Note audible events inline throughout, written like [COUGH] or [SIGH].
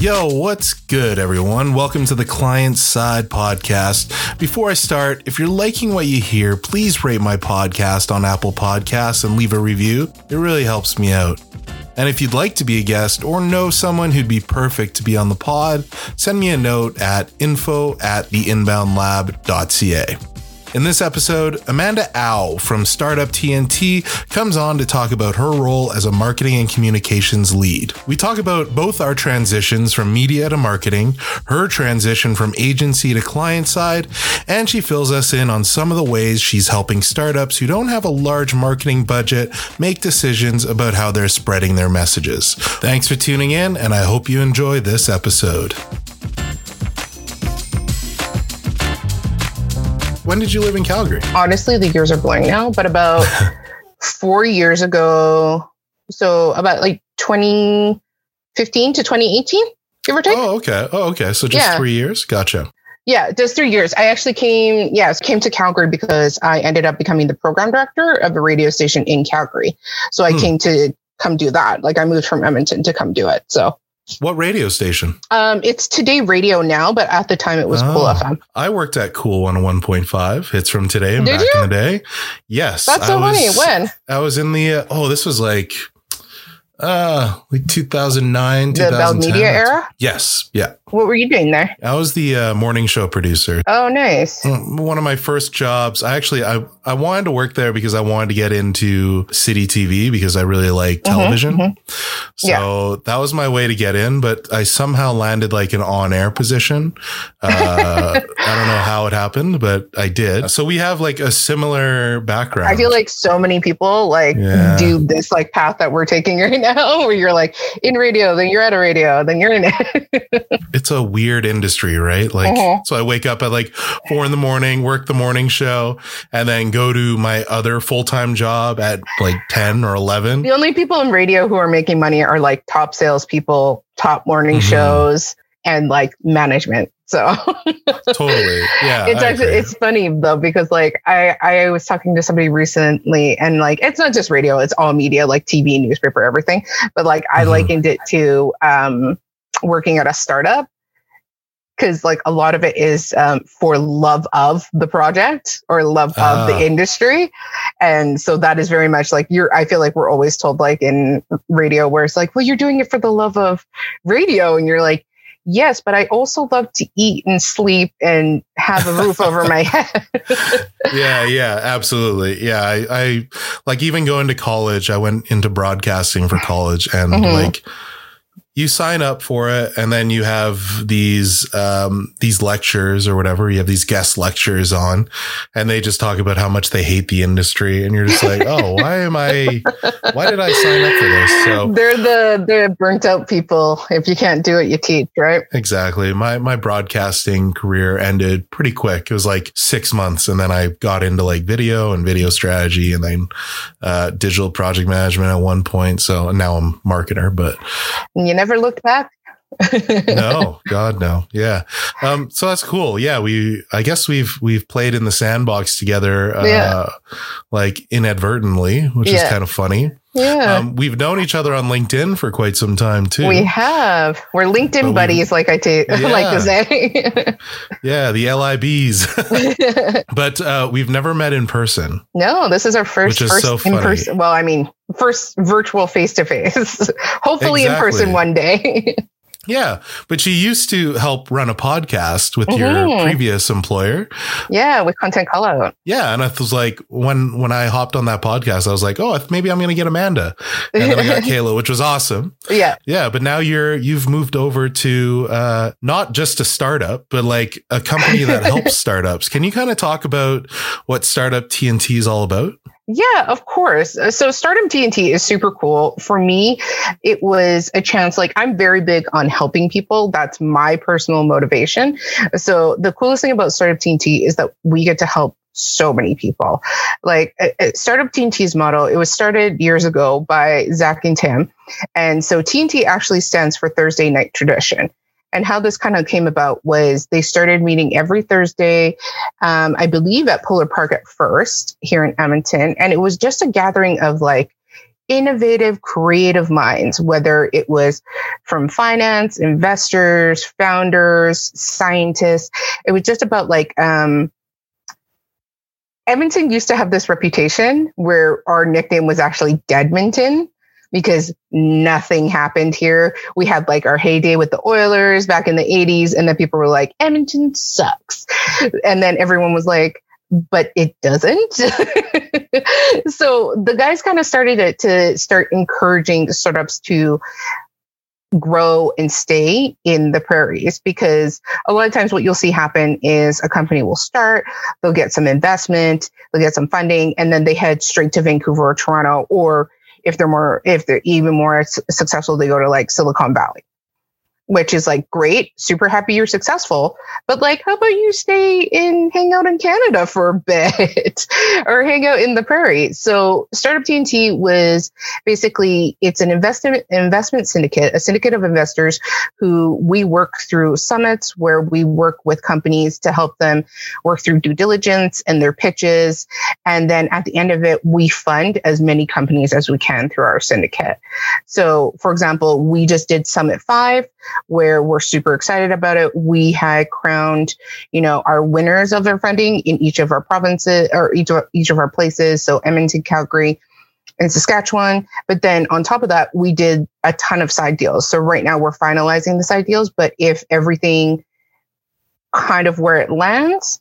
Yo, what's good, everyone? Welcome to the Client Side Podcast. Before I start, if you're liking what you hear, please rate my podcast on Apple Podcasts and leave a review. It really helps me out. And if you'd like to be a guest or know someone who'd be perfect to be on the pod, send me a note at info at theinboundlab.ca. In this episode, Amanda Au from Startup TNT comes on to talk about her role as a marketing and communications lead. We talk about both our transitions from media to marketing, her transition from agency to client side, and she fills us in on some of the ways she's helping startups who don't have a large marketing budget make decisions about how they're spreading their messages. Thanks for tuning in, and I hope you enjoy this episode. When did you live in Calgary? Honestly, the years are blowing now, but about [LAUGHS] four years ago, so about like 2015 to 2018, give or take. Oh, okay. Oh, okay. So just Yeah. three years? Gotcha. Yeah, just three years. I actually came, yes, came to Calgary because I ended up becoming the program director of a radio station in Calgary. So I Hmm. came to come do that. Like I moved from Edmonton to come do it. So What radio station? um, it's today radio now, but at the time it was Cool Oh. FM. I worked at Cool 101.5. Hits from today and Did back you? in the day. Yes. That's I so funny. was- When? I was in the, uh, oh, this was like, uh, like 2009, The Bell 2010. Media era? Yes. Yeah. What were you doing there? I was the uh, morning show producer. Oh, nice. Mm, One of my first jobs, I actually, I, I wanted to work there because I wanted to get into Citytv because I really like Mhm, television. mhm. So that was my way to get in, but I somehow landed like an on air position. Uh, [LAUGHS] I don't know how it happened, but I did. So we have like a similar background. I feel like so many people like Yeah. do this like path that we're taking [LAUGHS] right now, where you're like in radio, then you're at a radio, then you're in it. [LAUGHS] it's a weird industry, right? Like, Mhm. so I wake up at like four in the morning, work the morning show, and then go to my other full time job at like 10 or 11. the only people in radio who are making money are like top salespeople, top morning Mhm. shows, and like management. So [LAUGHS] totally. Yeah. it's I actually agree. it's funny though because like I I was talking to somebody recently and like it's not just radio, it's all media, like TV, newspaper, everything. But like I Mhm. likened it to um working at a startup because like a lot of it is um, for love of the project or love Ah. of the industry and so that is very much like you're i feel like we're always told like in radio where it's like well you're doing it for the love of radio and you're like yes but i also love to eat and sleep and have a roof over my [LAUGHS] head yeah, yeah, absolutely. Yeah, I, I like even going to college. I went into broadcasting for college, and Mhm. like you sign up for it, and then you have these um, these lectures or whatever. You have these guest lectures on, and they just talk about how much they hate the industry, and you're just like, oh, why am I? Why did I sign up for this? So [LAUGHS] they're the the burnt out people if you can't do it you teach right Exactly. My my broadcasting career ended pretty quick. It was like six months, and then I got into like video and video strategy, and then uh, digital project management at one point. So now I'm marketer, but you never looked back [LAUGHS] no, God, no. Yeah. Um. So that's cool. Yeah. We. I guess we've we've played in the sandbox together. Uh, Yeah. Like inadvertently, which is kind of funny. yeah Um. We've known each other on LinkedIn for quite some time too. we have we're linkedin we- buddies like i ta- [LAUGHS] like to say yeah. The LIBs. [LAUGHS] but uh, we've never met in person. No, this is our first Which is first so in person. Well, I mean, first virtual face to face. Hopefully in person one day. Yeah, but you used to help run a podcast with your Mhm. previous employer. yeah, with content out. Yeah, and I was like, when when I hopped on that podcast, I was like, oh, maybe I'm going to get Amanda, and then I got [LAUGHS] Kayla, which was awesome. Yeah. Yeah, but now you're you've moved over to uh, not just a startup, but like a company that [LAUGHS] helps startups. Can you kind of talk about what Startup TNT is all about? Yeah, of course. Uh, So Startup TNT is super cool. For me, it was a chance. Like I'm very big on helping people. That's my personal motivation. So the coolest thing about Startup TNT is that we get to help so many people. Like uh, uh, Startup TNT's model, it was started years ago by Zach and Tim. And so TNT actually stands for Thursday Night Tradition. And how this kind of came about was they started meeting every Thursday, um, I believe at Polar Park at first here in Edmonton. And it was just a gathering of like innovative, creative minds, whether it was from finance, investors, founders, scientists. It was just about like, um, Edmonton used to have this reputation where our nickname was actually Deadmonton because nothing happened here. We had like our heyday with the Oilers back in the 80s, and then people were like, Edmonton sucks. And then everyone was like, but it doesn't. [LAUGHS] so the guys kind of started to start encouraging startups to grow and stay in the prairies because a lot of times what you'll see happen is a company will start, they'll get some investment, they'll get some funding, and then they head straight to Vancouver or Toronto, or if they're more, if they're even more successful, they go to like Silicon Valley which is like great, super happy you're successful. But like, how about you stay in, hang out in Canada for a bit [LAUGHS] or hang out in the prairie? So Startup TNT was basically, it's an investment, investment syndicate, a syndicate of investors who we work through summits where we work with companies to help them work through due diligence and their pitches. And then at the end of it, we fund as many companies as we can through our syndicate. So for example, we just did Summit 5 where we're super excited about it. We had crowned, you know, our winners of their funding in each of our provinces or each of, each of our places. So Edmonton, Calgary, and Saskatchewan. But then on top of that, we did a ton of side deals. So right now we're finalizing the side deals. But if everything kind of where it lands,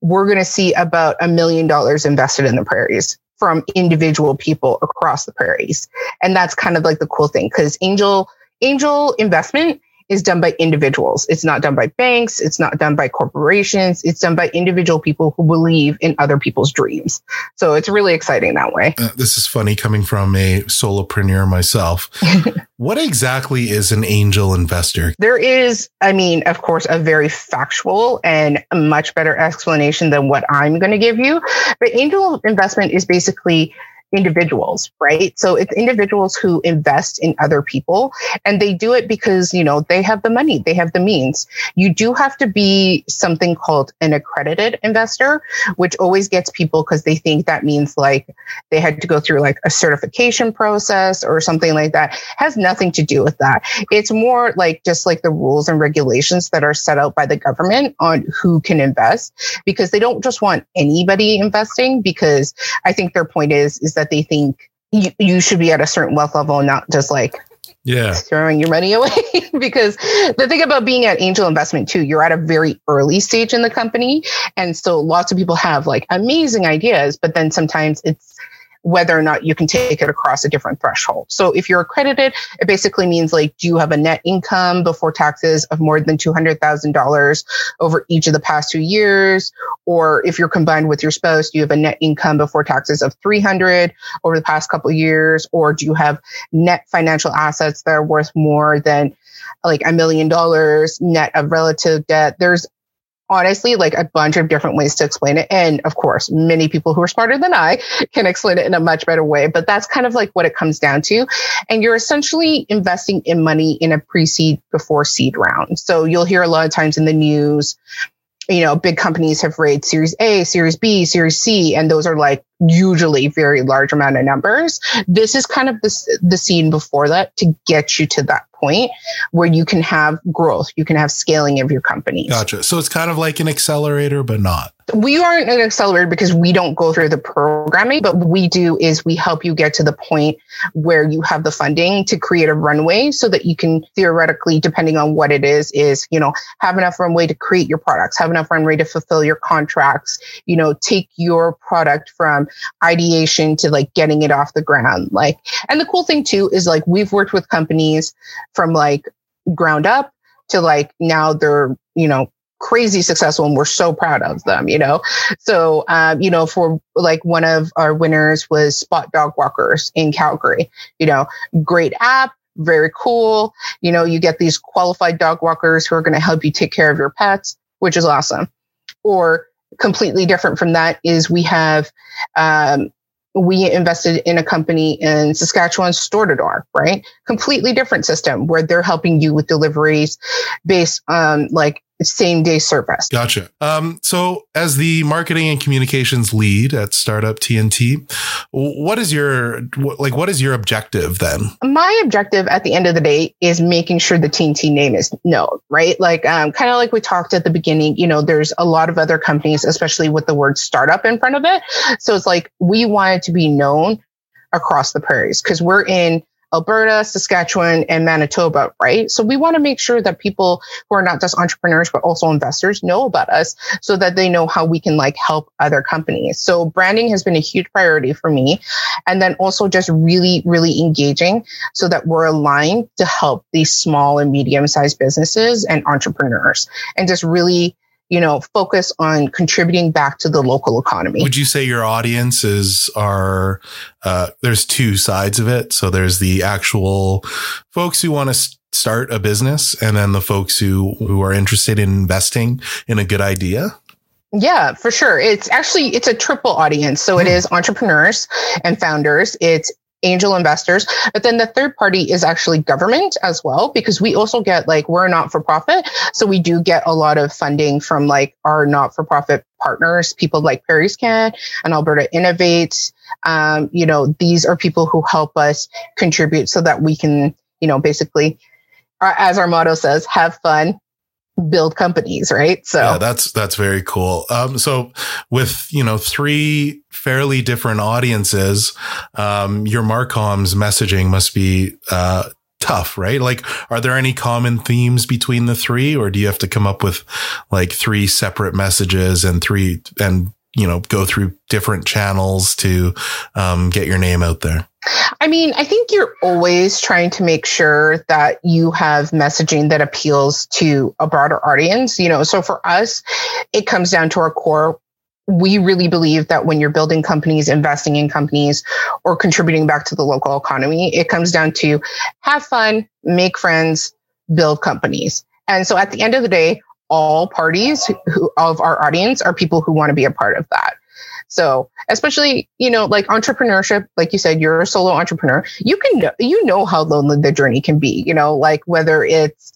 we're going to see about a million dollars invested in the prairies from individual people across the prairies. And that's kind of like the cool thing because angel angel investment is done by individuals. It's not done by banks. It's not done by corporations. It's done by individual people who believe in other people's dreams. So it's really exciting that way. Uh, this is funny coming from a solopreneur myself. [LAUGHS] what exactly is an angel investor? There is, I mean, of course, a very factual and much better explanation than what I'm going to give you. But angel investment is basically individuals, right? So it's individuals who invest in other people and they do it because, you know, they have the money, they have the means. You do have to be something called an accredited investor, which always gets people because they think that means like they had to go through like a certification process or something like that. has nothing to do with that. It's more like just like the rules and regulations that are set out by the government on who can invest because they don't just want anybody investing because I think their point is, is that they think you, you should be at a certain wealth level, not just like yeah. throwing your money [LAUGHS] away. Because the thing about being at angel investment too you're at a very early stage in the company and so lots of people have like amazing ideas but then sometimes it's whether or not you can take it across a different threshold. So if you're accredited, it basically means like, do you have a net income before taxes of more than $200,000 over each of the past two years? Or if you're combined with your spouse, do you have a net income before taxes of 300 over the past couple years? Or do you have net financial assets that are worth more than like a million dollars net of relative debt? There's honestly like a bunch of different ways to explain it. And of course, many people who are smarter than I [LAUGHS] can explain it in a much better way, but that's kind of like what it comes down to. And you're essentially investing in money in a pre seed before seed round. So you'll hear a lot of times in the news, you know, big companies have raised series A, series B, series C, and those are like usually very large amount of numbers. This is kind of the, the scene before that to get you to that point where you can have growth, you can have scaling of your company. Gotcha. So it's kind of like an accelerator, but not. We aren't an accelerator because we don't go through the programming, but what we do is we help you get to the point where you have the funding to create a runway so that you can theoretically, depending on what it is, is, you know, have enough runway to create your products, have enough runway to fulfill your contracts, you know, take your product from ideation to like getting it off the ground. Like, and the cool thing too is like we've worked with companies from like ground up to like now they're, you know, crazy successful and we're so proud of them, you know? So, um, you know, for like one of our winners was Spot Dog Walkers in Calgary, you know, great app, very cool. You know, you get these qualified dog walkers who are going to help you take care of your pets, which is awesome. Or completely different from that is we have um, we invested in a company in Saskatchewan, store to door, right? Completely different system where they're helping you with deliveries based on like same day service. Gotcha. Um, so, as the marketing and communications lead at Startup TNT, what is your like? What is your objective then? My objective at the end of the day is making sure the TNT name is known, right? Like, um, kind of like we talked at the beginning. You know, there's a lot of other companies, especially with the word startup in front of it. So it's like we want it to be known across the prairies because we're in Alberta, Saskatchewan, and Manitoba, right? So we want to make sure that people who are not just entrepreneurs, but also investors know about us so that they know how we can like help other companies. So branding has been a huge priority for me. And then also just really, really engaging so that we're aligned to help these small and medium sized businesses and entrepreneurs and just really you know, focus on contributing back to the local economy. Would you say your audiences are, uh, there's two sides of it. So there's the actual folks who want to start a business and then the folks who, who are interested in investing in a good idea? Yeah, for sure. It's actually it's a triple audience. So it hmm. entrepreneurs and founders. It's angel investors. But then the third party is actually government as well, because we also get like, we're not for profit. So we do get a lot of funding from like our not for profit partners, people like PrairiesCan and Alberta Innovates. Um, you know, these are people who help us contribute so that we can, you know, basically, as our motto says, have fun, build companies, right? So yeah, that's that's very cool. Um, so with you know three fairly different audiences, um, your Marcom's messaging must be uh, tough, right? Like, are there any common themes between the three, or do you have to come up with like three separate messages and three and you know go through different channels to um, get your name out there? I mean, I think you're always trying to make sure that you have messaging that appeals to a broader audience. You know, so for us, it comes down to our core. We really believe that when you're building companies, investing in companies, or contributing back to the local economy, it comes down to have fun, make friends, build companies. And so at the end of the day, all parties who, of our audience are people who want to be a part of that. So, especially, you know, like entrepreneurship, like you said, you're a solo entrepreneur. You can, you know how lonely the journey can be, you know, like whether it's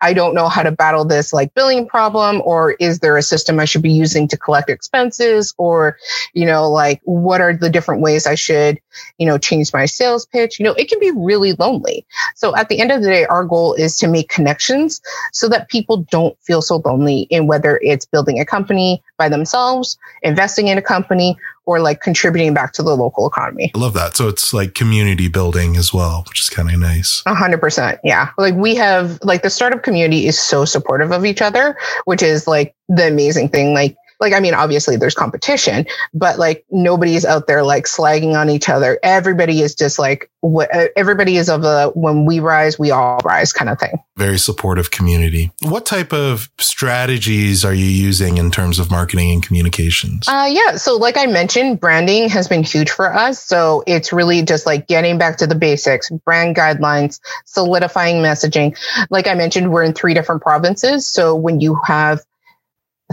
I don't know how to battle this like billing problem, or is there a system I should be using to collect expenses, or, you know, like what are the different ways I should, you know, change my sales pitch? You know, it can be really lonely. So at the end of the day, our goal is to make connections so that people don't feel so lonely in whether it's building a company by themselves, investing in a company, or like contributing back to the local economy. I love that. So it's like community building as well, which is kind of nice. A hundred percent. Yeah. Like we have like the startup community is so supportive of each other, which is like the amazing thing. Like like i mean obviously there's competition but like nobody's out there like slagging on each other. Everybody is just like what everybody is of a when we rise we all rise kind of thing. Very supportive community. What type of strategies are you using in terms of marketing and communications? Uh yeah. So like i mentioned branding has been huge for us. So it's really just like getting back to the basics brand guidelines solidifying messaging. Like i mentioned we're in three different provinces. So when you have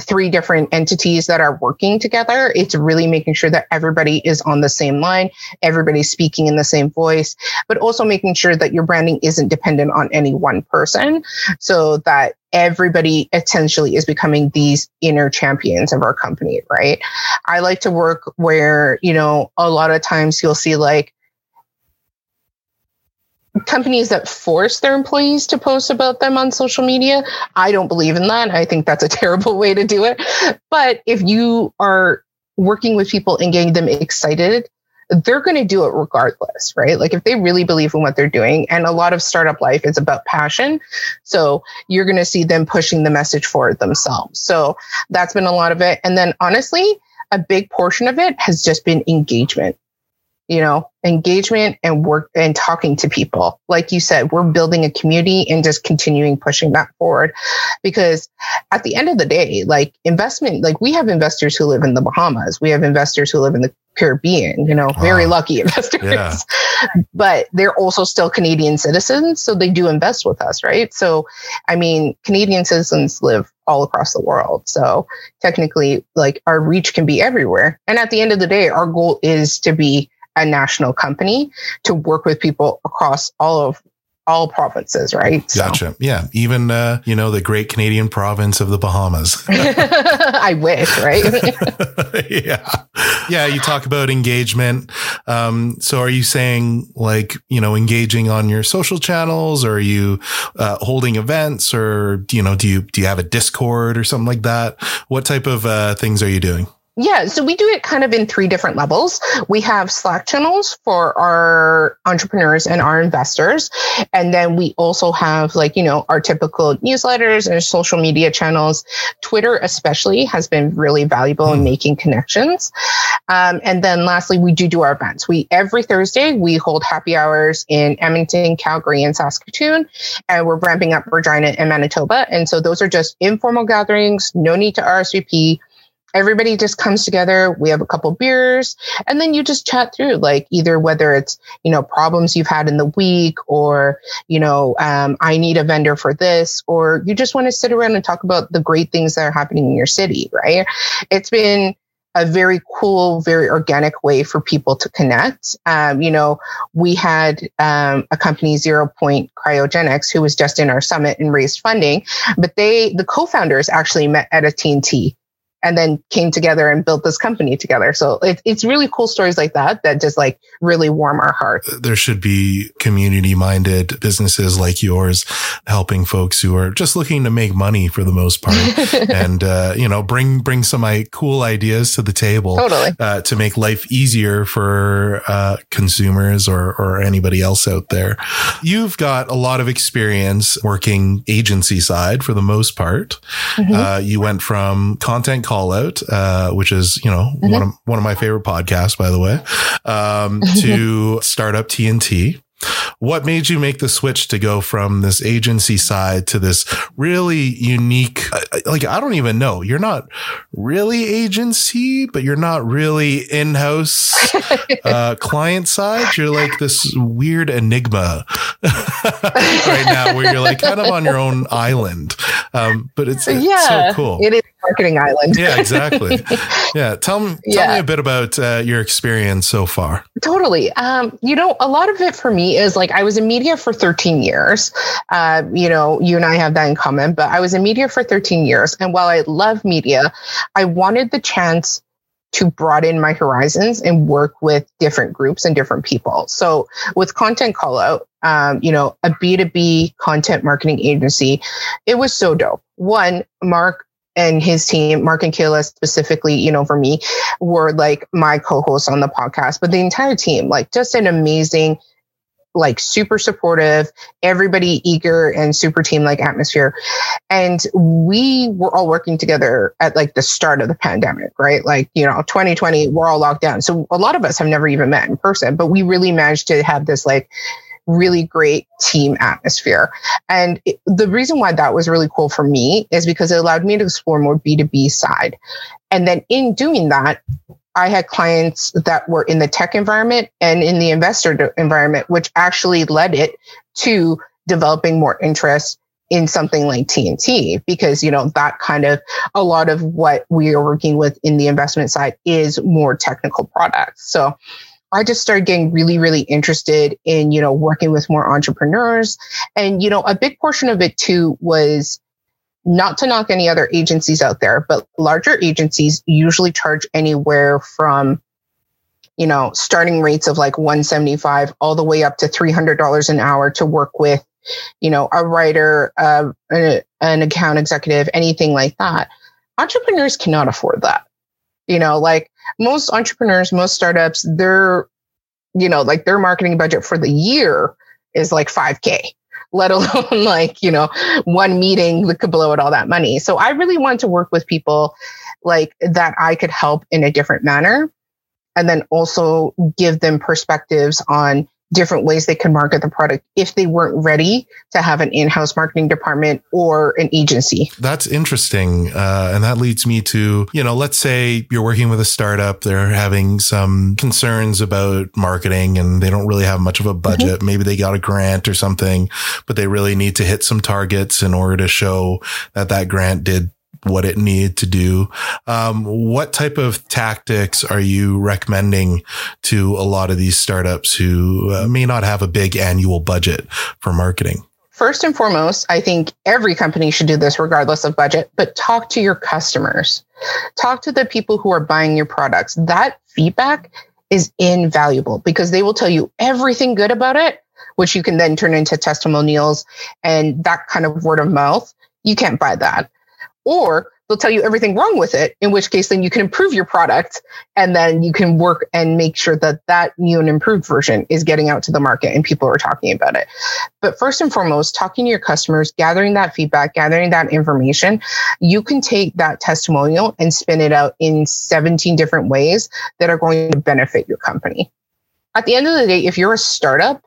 three different entities that are working together. It's really making sure that everybody is on the same line, everybody's speaking in the same voice, but also making sure that your branding isn't dependent on any one person so that everybody essentially is becoming these inner champions of our company, right? I like to work where, you know, a lot of times you'll see like companies that force their employees to post about them on social media. I don't believe in that. I think that's a [LAUGHS] terrible way to do it. But if you are working with people and getting them excited, they're going to do it regardless, right? Like if they really believe in what they're doing, and a lot of startup life is about passion. So you're going to see them pushing the message forward themselves. So that's been a lot of it. And then honestly, a big portion of it has just been engagement you know, engagement and work and talking to people. Like you said, we're building a community and just continuing pushing that forward. Because at the end of the day, like investment, like we have investors who live in the Bahamas, we have investors who live in the Caribbean, you know, very ah. lucky [LAUGHS] investors. Yeah. but they're also still Canadian citizens. So they do invest with us, right? So, I mean, Canadian citizens live all across the world. So technically, like our reach can be everywhere. And at the end of the day, our goal is to be a national company to work with people across all of all provinces, right? So. Gotcha. Yeah. Even, uh, you know, the great Canadian province of the Bahamas. [LAUGHS] I wish, right? [LAUGHS] yeah. Yeah. You talk about engagement. Um, so are you saying like, you know, engaging on your social channels or are you, uh, holding events or, you know, do you, do you have a Discord or something like that? What type of, uh, things are you doing? Yeah, so we do it kind of in three different levels. We have Slack channels for our entrepreneurs and our investors. And then we also have like, you know, our typical newsletters and social media channels. Twitter, especially, has been really valuable in hmm. making connections. Um, and then lastly, we do do our events. We every Thursday we hold happy hours in Edmonton, Calgary, and Saskatoon, and we're ramping up Regina and Manitoba. And so those are just informal gatherings, no need to RSVP everybody just comes together we have a couple beers and then you just chat through like either whether it's you know problems you've had in the week or you know um, i need a vendor for this or you just want to sit around and talk about the great things that are happening in your city right it's been a very cool, very organic way for people to connect. Um, you know, we had um, a company, Zero Point Cryogenics, who was just in our summit and raised funding, but they, the co-founders actually met at a TNT and then came together and built this company together. So it, it's really cool stories like that that just like really warm our heart. There should be community minded businesses like yours helping folks who are just looking to make money for the most part [LAUGHS] and, uh, you know, bring, bring some cool ideas to the table totally. uh, to make life easier for uh, consumers or, or anybody else out there. You've got a lot of experience working agency side for the most part. Mm-hmm. Uh, you went from content Call Out, uh, which is, you know, mm-hmm. one of, one of my favorite podcasts, by the way, um, [LAUGHS] to Startup TNT. What made you make the switch to go from this agency side to this really unique, like, I don't even know. You're not really agency, but you're not really in-house, [LAUGHS] uh, client side. You're like this weird enigma [LAUGHS] right now where you're like kind of on your own island. Um, but it's, it's yeah, so cool. It is marketing island. yeah, exactly. [LAUGHS] Yeah. Tell me, tell yeah. me a bit about uh, your experience so far. Totally. Um, you know, a lot of it for me is like I was in media for 13 years. Uh, you know, you and I have that in common, but I was in media for 13 years. And while I love media, I wanted the chance to broaden my horizons and work with different groups and different people. So with content call out, um, you know, a B2B content marketing agency, it was so dope. One, Mark and his team, Mark and Kayla specifically, you know, for me, were like my co-hosts on the podcast, but the entire team, like just an amazing, like super supportive, everybody eager and super team like atmosphere. And we were all working together at like the start of the pandemic, right? Like, you know, 2020, we're all locked down. So a lot of us have never even met in person, but we really managed to have this like really great team atmosphere. And it, the reason why that was really cool for me is because it allowed me to explore more B2B side. And then in doing that, I had clients that were in the tech environment and in the investor environment, which actually led it to developing more interest in something like TNT because, you know, that kind of a lot of what we are working with in the investment side is more technical products. So I just started getting really, really interested in, you know, working with more entrepreneurs. And, you know, a big portion of it too was not to knock any other agencies out there, but larger agencies usually charge anywhere from, you know, starting rates of like 175 all the way up to $300 an hour to work with, you know, a writer, uh, an, an account executive, anything like that. Entrepreneurs cannot afford that. You know, like most entrepreneurs, most startups, their, you know, like their marketing budget for the year is like 5K, let alone [LAUGHS] like, you know, one meeting that could blow out all that money. So I really want to work with people like that I could help in a different manner. And then also give them perspectives on different ways they can market the product if they weren't ready to have an in-house marketing department or an agency. That's interesting. Uh, and that leads me to, you know, let's say you're working with a startup. They're having some concerns about marketing and they don't really have much of a budget. Mm-hmm. Maybe they got a grant or something, but they really need to hit some targets in order to show that that grant did what it needed to do. Um, what type of tactics are you recommending to a lot of these startups who uh, may not have a big annual budget for marketing? First and foremost, I think every company should do this regardless of budget, but talk to your customers. Talk to the people who are buying your products. That feedback is invaluable because they will tell you everything good about it, which you can then turn into testimonials and that kind of word of mouth. You can't buy that. Or they'll tell you everything wrong with it, in which case then you can improve your product and then you can work and make sure that that new and improved version is getting out to the market and people are talking about it. But first and foremost, talking to your customers, gathering that feedback, gathering that information, you can take that testimonial and spin it out in 17 different ways that are going to benefit your company. At the end of the day, if you're a startup,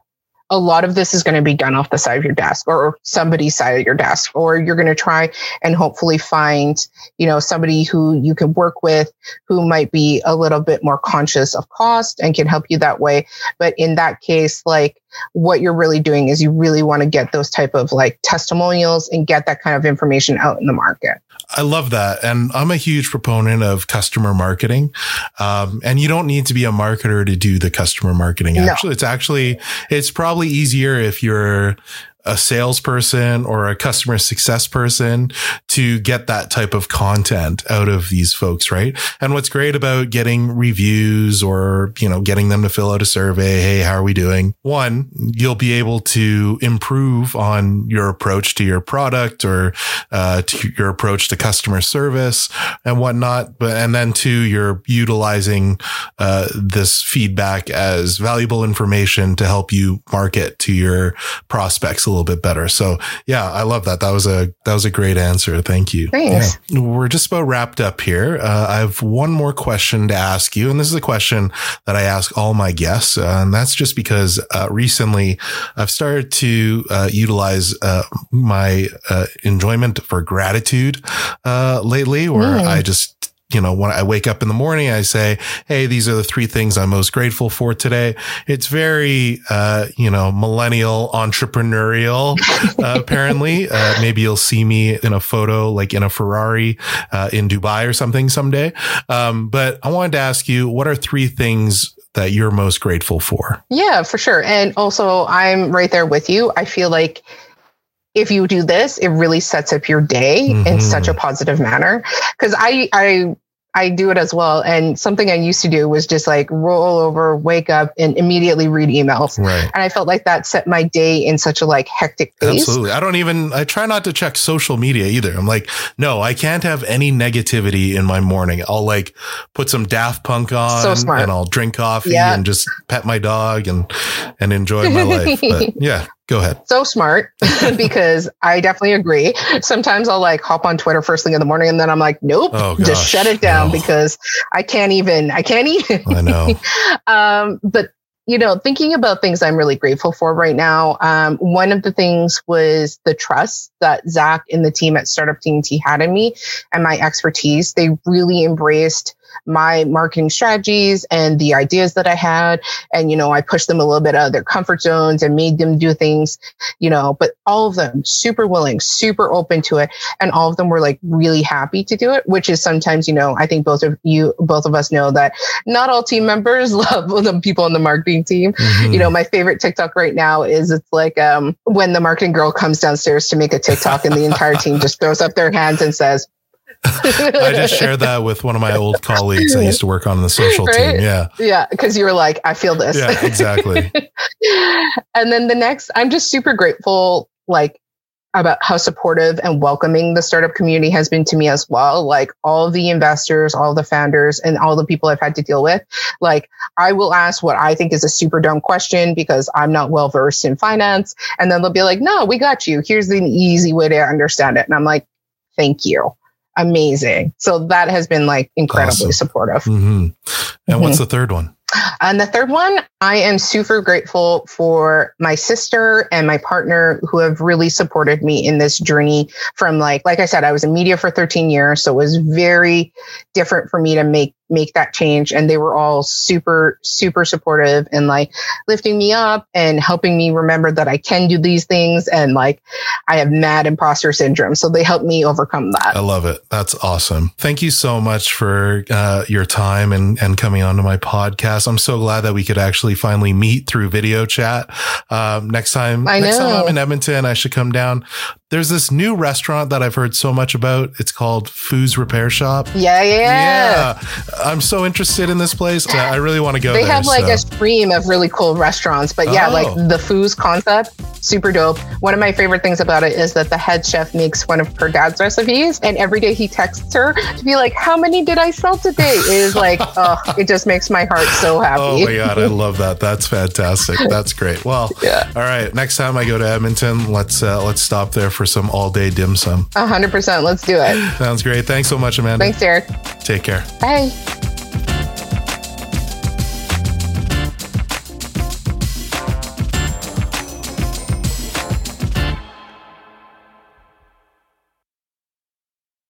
a lot of this is going to be done off the side of your desk or somebody's side of your desk or you're going to try and hopefully find you know somebody who you can work with who might be a little bit more conscious of cost and can help you that way. But in that case like what you're really doing is you really want to get those type of like testimonials and get that kind of information out in the market I love that. And I'm a huge proponent of customer marketing. Um, and you don't need to be a marketer to do the customer marketing. Actually, no. it's actually, it's probably easier if you're a salesperson or a customer success person to get that type of content out of these folks, right? And what's great about getting reviews or, you know, getting them to fill out a survey. Hey, how are we doing? One, you'll be able to improve on your approach to your product or, uh, to your approach to customer service and whatnot. But, and then two, you're utilizing, uh, this feedback as valuable information to help you market to your prospects little bit better. So yeah, I love that. That was a that was a great answer. Thank you. Thanks. Yeah. We're just about wrapped up here. Uh, I have one more question to ask you, and this is a question that I ask all my guests, uh, and that's just because uh, recently I've started to uh, utilize uh, my uh, enjoyment for gratitude lately, where mm. I just you know, when I wake up in the morning, I say, Hey, these are the three things I'm most grateful for today. It's very, uh, you know, millennial entrepreneurial, uh, [LAUGHS] apparently. Uh, maybe you'll see me in a photo, like in a Ferrari, uh, in Dubai or something someday. Um, but I wanted to ask you, what are three things that you're most grateful for? Yeah, for sure. And also I'm right there with you. I feel like, if you do this, it really sets up your day mm-hmm. in such a positive manner. Cause I, I I do it as well. And something I used to do was just like roll over, wake up, and immediately read emails. Right. And I felt like that set my day in such a like hectic pace. Absolutely. I don't even I try not to check social media either. I'm like, no, I can't have any negativity in my morning. I'll like put some Daft Punk on so and I'll drink coffee yeah. and just pet my dog and and enjoy my life. But [LAUGHS] yeah, Go ahead. So smart [LAUGHS] because I definitely agree. Sometimes I'll like hop on Twitter first thing in the morning and then I'm like, nope, oh, just shut it down no. because I can't even, I can't even. I know. [LAUGHS] um, but you know, thinking about things I'm really grateful for right now. Um, one of the things was the trust that Zach and the team at Startup TNT had in me and my expertise. They really embraced my marketing strategies and the ideas that I had. And, you know, I pushed them a little bit out of their comfort zones and made them do things, you know, but all of them super willing, super open to it. And all of them were like really happy to do it, which is sometimes, you know, I think both of you, both of us know that not all team members [LAUGHS] love the people on the marketing team. Mm-hmm. You know, my favorite TikTok right now is it's like, um, when the marketing girl comes downstairs to make a TikTok and the entire team just throws up their hands and says, I just shared that with one of my old colleagues I used to work on the social right? team. Yeah. Yeah. Cause you were like, I feel this. Yeah, exactly. [LAUGHS] and then the next, I'm just super grateful, like, about how supportive and welcoming the startup community has been to me as well. Like all the investors, all the founders, and all the people I've had to deal with. Like I will ask what I think is a super dumb question because I'm not well versed in finance. And then they'll be like, no, we got you. Here's an easy way to understand it. And I'm like, thank you amazing. So that has been like incredibly awesome. supportive. Mm-hmm. And mm-hmm. what's the third one? And the third one, I am super grateful for my sister and my partner who have really supported me in this journey from like, like I said, I was in media for 13 years. So it was very different for me to make make that change. And they were all super, super supportive and like lifting me up and helping me remember that I can do these things. And like I have mad imposter syndrome. So they helped me overcome that. I love it. That's awesome. Thank you so much for uh, your time and, and coming onto my podcast. I'm so glad that we could actually finally meet through video chat. Um, next time, I next know. time I'm in Edmonton, I should come down. There's this new restaurant that I've heard so much about. It's called Fu's Repair Shop. Yeah, yeah. Yeah, I'm so interested in this place. I really want to go. They there, have like so. a stream of really cool restaurants, but yeah, Oh. like the Fu's concept, super dope. One of my favorite things about it is that the head chef makes one of her dad's recipes, and every day he texts her to be like, "How many did I sell today?" It is like, [LAUGHS] oh, it just makes my heart so happy. Oh my god, I love that. That's fantastic. That's great. Well, Yeah. all right. Next time I go to Edmonton, let's uh, let's stop there for some all day dim sum. A hundred percent. Let's do it. Sounds great. Thanks so much, Amanda. Thanks, Derek. Take care. Bye.